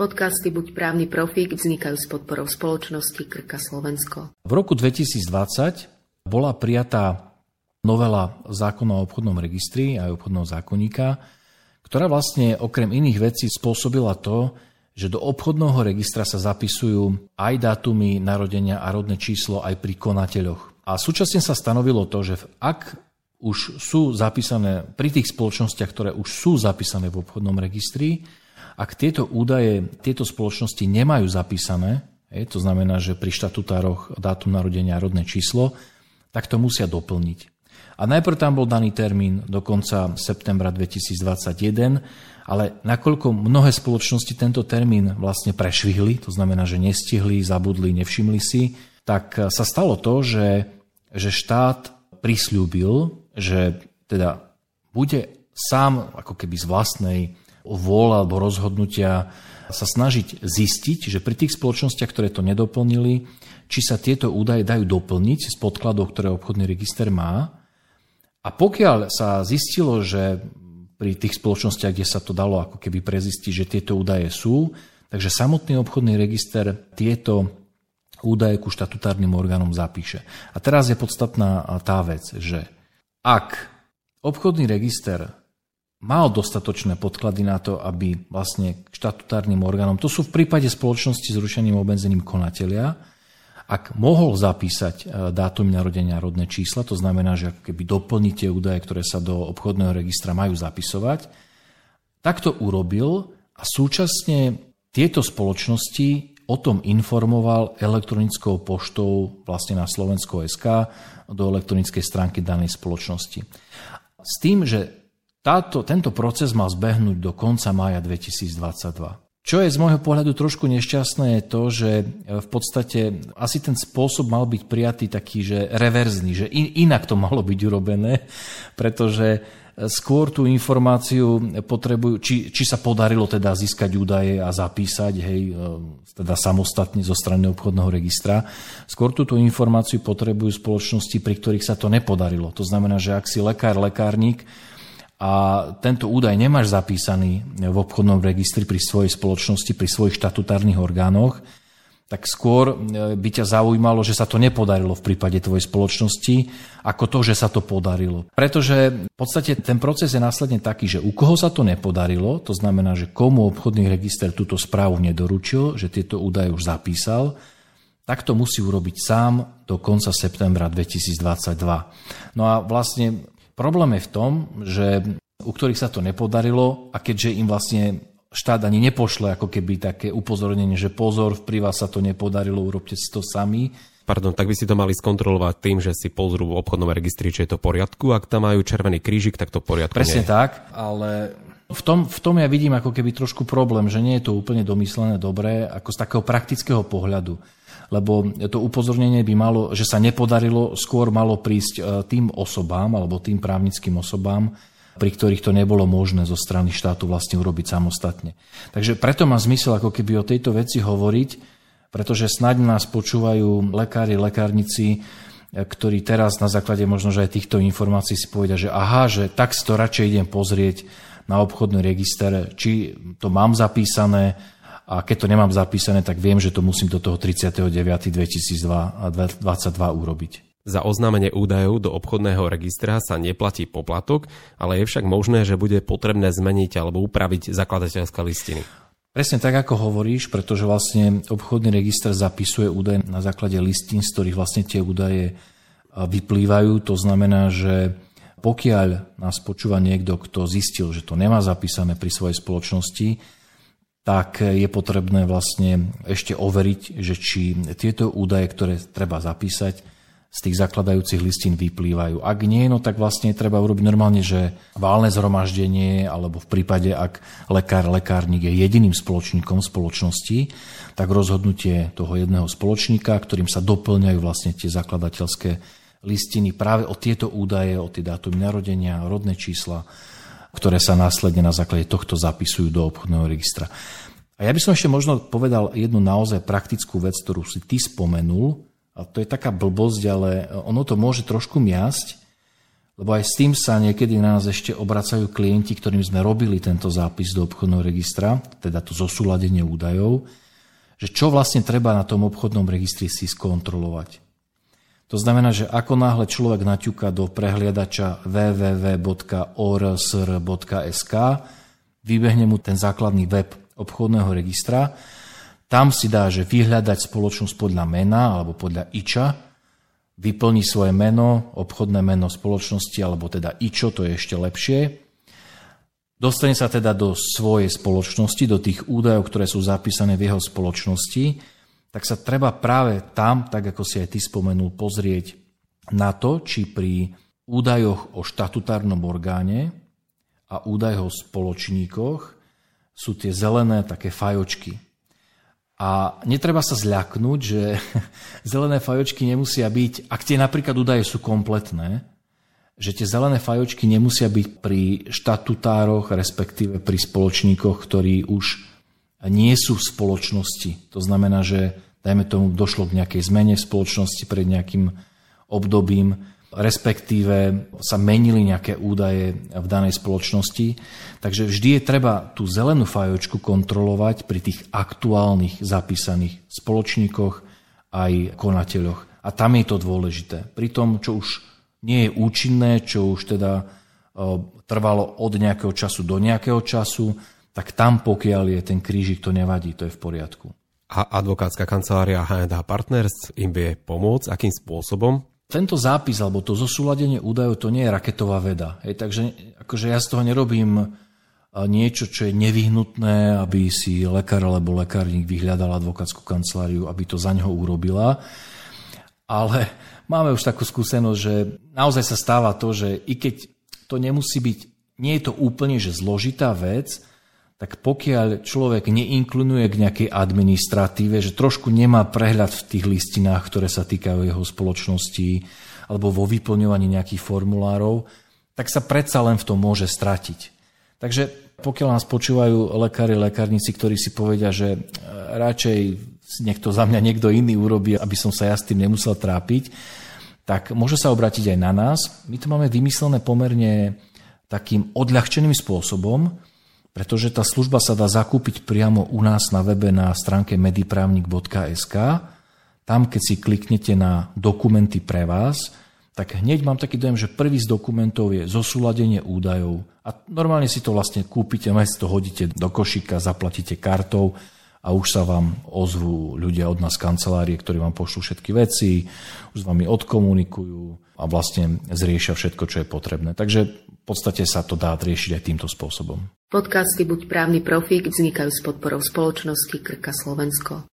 Podcasty Buď právny profík vznikajú s podporou spoločnosti Krka Slovensko. V roku 2020 bola prijatá novela zákona o obchodnom registri a obchodného zákonníka, ktorá vlastne okrem iných vecí spôsobila to, že do obchodného registra sa zapisujú aj dátumy narodenia a rodné číslo aj pri konateľoch. A súčasne sa stanovilo to, že ak už sú zapísané pri tých spoločnostiach, ktoré už sú zapísané v obchodnom registri, ak tieto údaje tieto spoločnosti nemajú zapísané, je, to znamená, že pri štatutároch dátum narodenia rodné číslo, tak to musia doplniť. A najprv tam bol daný termín do konca septembra 2021, ale nakoľko mnohé spoločnosti tento termín vlastne prešvihli, to znamená, že nestihli, zabudli, nevšimli si, tak sa stalo to, že, že štát prislúbil, že teda bude sám ako keby z vlastnej vôle alebo rozhodnutia sa snažiť zistiť, že pri tých spoločnostiach, ktoré to nedoplnili, či sa tieto údaje dajú doplniť z podkladov, ktoré obchodný register má. A pokiaľ sa zistilo, že pri tých spoločnostiach, kde sa to dalo ako keby prezistiť, že tieto údaje sú, takže samotný obchodný register tieto údaje ku štatutárnym orgánom zapíše. A teraz je podstatná tá vec, že ak obchodný register mal dostatočné podklady na to, aby vlastne k štatutárnym orgánom, to sú v prípade spoločnosti s rušeným obmedzeným konatelia, ak mohol zapísať e, dátum narodenia rodné čísla, to znamená, že ako keby doplníte údaje, ktoré sa do obchodného registra majú zapisovať, tak to urobil a súčasne tieto spoločnosti o tom informoval elektronickou poštou vlastne na Slovensko SK do elektronickej stránky danej spoločnosti. S tým, že táto, tento proces mal zbehnúť do konca mája 2022. Čo je z môjho pohľadu trošku nešťastné je to, že e, v podstate asi ten spôsob mal byť prijatý taký, že reverzný, že in, inak to malo byť urobené, pretože e, skôr tú informáciu potrebujú, či, či sa podarilo teda získať údaje a zapísať, hej, e, teda samostatne zo strany obchodného registra. Skôr túto informáciu potrebujú spoločnosti, pri ktorých sa to nepodarilo. To znamená, že ak si lekár, lekárnik, a tento údaj nemáš zapísaný v obchodnom registri pri svojej spoločnosti, pri svojich štatutárnych orgánoch, tak skôr e, by ťa zaujímalo, že sa to nepodarilo v prípade tvojej spoločnosti, ako to, že sa to podarilo. Pretože v podstate ten proces je následne taký, že u koho sa to nepodarilo, to znamená, že komu obchodný register túto správu nedoručil, že tieto údaje už zapísal, tak to musí urobiť sám do konca septembra 2022. No a vlastne Problém je v tom, že u ktorých sa to nepodarilo a keďže im vlastne štát ani nepošle ako keby také upozornenie, že pozor, v vás sa to nepodarilo, urobte si to sami. Pardon, tak by si to mali skontrolovať tým, že si pozrú v obchodnom registri, či je to v poriadku. Ak tam majú červený krížik, tak to v poriadku Presne nie. tak, ale v tom, v tom ja vidím ako keby trošku problém, že nie je to úplne domyslené dobre, ako z takého praktického pohľadu lebo to upozornenie by malo, že sa nepodarilo, skôr malo prísť e, tým osobám alebo tým právnickým osobám, pri ktorých to nebolo možné zo strany štátu vlastne urobiť samostatne. Takže preto má zmysel ako keby o tejto veci hovoriť, pretože snad nás počúvajú lekári, lekárnici, e, ktorí teraz na základe možno že aj týchto informácií si povedia, že aha, že tak si to radšej idem pozrieť na obchodný register, či to mám zapísané, a keď to nemám zapísané, tak viem, že to musím do toho 39.2022 urobiť. Za oznámenie údajov do obchodného registra sa neplatí poplatok, ale je však možné, že bude potrebné zmeniť alebo upraviť zakladateľské listiny. Presne tak, ako hovoríš, pretože vlastne obchodný register zapisuje údaje na základe listín, z ktorých vlastne tie údaje vyplývajú. To znamená, že pokiaľ nás počúva niekto, kto zistil, že to nemá zapísané pri svojej spoločnosti, tak je potrebné vlastne ešte overiť, že či tieto údaje, ktoré treba zapísať, z tých zakladajúcich listín vyplývajú. Ak nie, no tak vlastne treba urobiť normálne, že válne zhromaždenie, alebo v prípade, ak lekár, lekárnik je jediným spoločníkom spoločnosti, tak rozhodnutie toho jedného spoločníka, ktorým sa doplňajú vlastne tie zakladateľské listiny práve o tieto údaje, o tie dátumy narodenia, rodné čísla, ktoré sa následne na základe tohto zapisujú do obchodného registra. A ja by som ešte možno povedal jednu naozaj praktickú vec, ktorú si ty spomenul, a to je taká blbosť, ale ono to môže trošku miasť, lebo aj s tým sa niekedy na nás ešte obracajú klienti, ktorým sme robili tento zápis do obchodného registra, teda to zosúladenie údajov, že čo vlastne treba na tom obchodnom registri si skontrolovať. To znamená, že ako náhle človek naťuka do prehliadača www.orsr.sk, vybehne mu ten základný web obchodného registra, tam si dá, že vyhľadať spoločnosť podľa mena alebo podľa IČA, vyplní svoje meno, obchodné meno spoločnosti, alebo teda IČO, to je ešte lepšie. Dostane sa teda do svojej spoločnosti, do tých údajov, ktoré sú zapísané v jeho spoločnosti, tak sa treba práve tam, tak ako si aj ty spomenul, pozrieť na to, či pri údajoch o štatutárnom orgáne a údajoch o spoločníkoch sú tie zelené také fajočky, a netreba sa zľaknúť, že zelené fajočky nemusia byť, ak tie napríklad údaje sú kompletné, že tie zelené fajočky nemusia byť pri štatutároch, respektíve pri spoločníkoch, ktorí už nie sú v spoločnosti. To znamená, že dajme tomu došlo k nejakej zmene v spoločnosti pred nejakým obdobím respektíve sa menili nejaké údaje v danej spoločnosti. Takže vždy je treba tú zelenú fajočku kontrolovať pri tých aktuálnych zapísaných spoločníkoch aj konateľoch. A tam je to dôležité. Pri tom, čo už nie je účinné, čo už teda trvalo od nejakého času do nejakého času, tak tam, pokiaľ je ten krížik, to nevadí, to je v poriadku. A advokátska kancelária H&H Partners im vie pomôcť, akým spôsobom? Tento zápis alebo to zosúladenie údajov to nie je raketová veda. Hej, takže akože ja z toho nerobím niečo, čo je nevyhnutné, aby si lekár alebo lekárnik vyhľadal advokátsku kanceláriu, aby to za neho urobila. Ale máme už takú skúsenosť, že naozaj sa stáva to, že i keď to nemusí byť, nie je to úplne že zložitá vec, tak pokiaľ človek neinklinuje k nejakej administratíve, že trošku nemá prehľad v tých listinách, ktoré sa týkajú jeho spoločnosti, alebo vo vyplňovaní nejakých formulárov, tak sa predsa len v tom môže stratiť. Takže pokiaľ nás počúvajú lekári, lekárnici, ktorí si povedia, že e, radšej nech to za mňa niekto iný urobí, aby som sa ja s tým nemusel trápiť, tak môže sa obrátiť aj na nás. My to máme vymyslené pomerne takým odľahčeným spôsobom, pretože tá služba sa dá zakúpiť priamo u nás na webe na stránke mediprávnik.sk. Tam, keď si kliknete na dokumenty pre vás, tak hneď mám taký dojem, že prvý z dokumentov je zosúladenie údajov. A normálne si to vlastne kúpite, si to hodíte do košíka, zaplatíte kartou a už sa vám ozvú ľudia od nás z kancelárie, ktorí vám pošlú všetky veci, už s vami odkomunikujú a vlastne zriešia všetko, čo je potrebné. Takže v podstate sa to dá riešiť aj týmto spôsobom. Podcasty Buď právny profík vznikajú s podporou spoločnosti Krka Slovensko.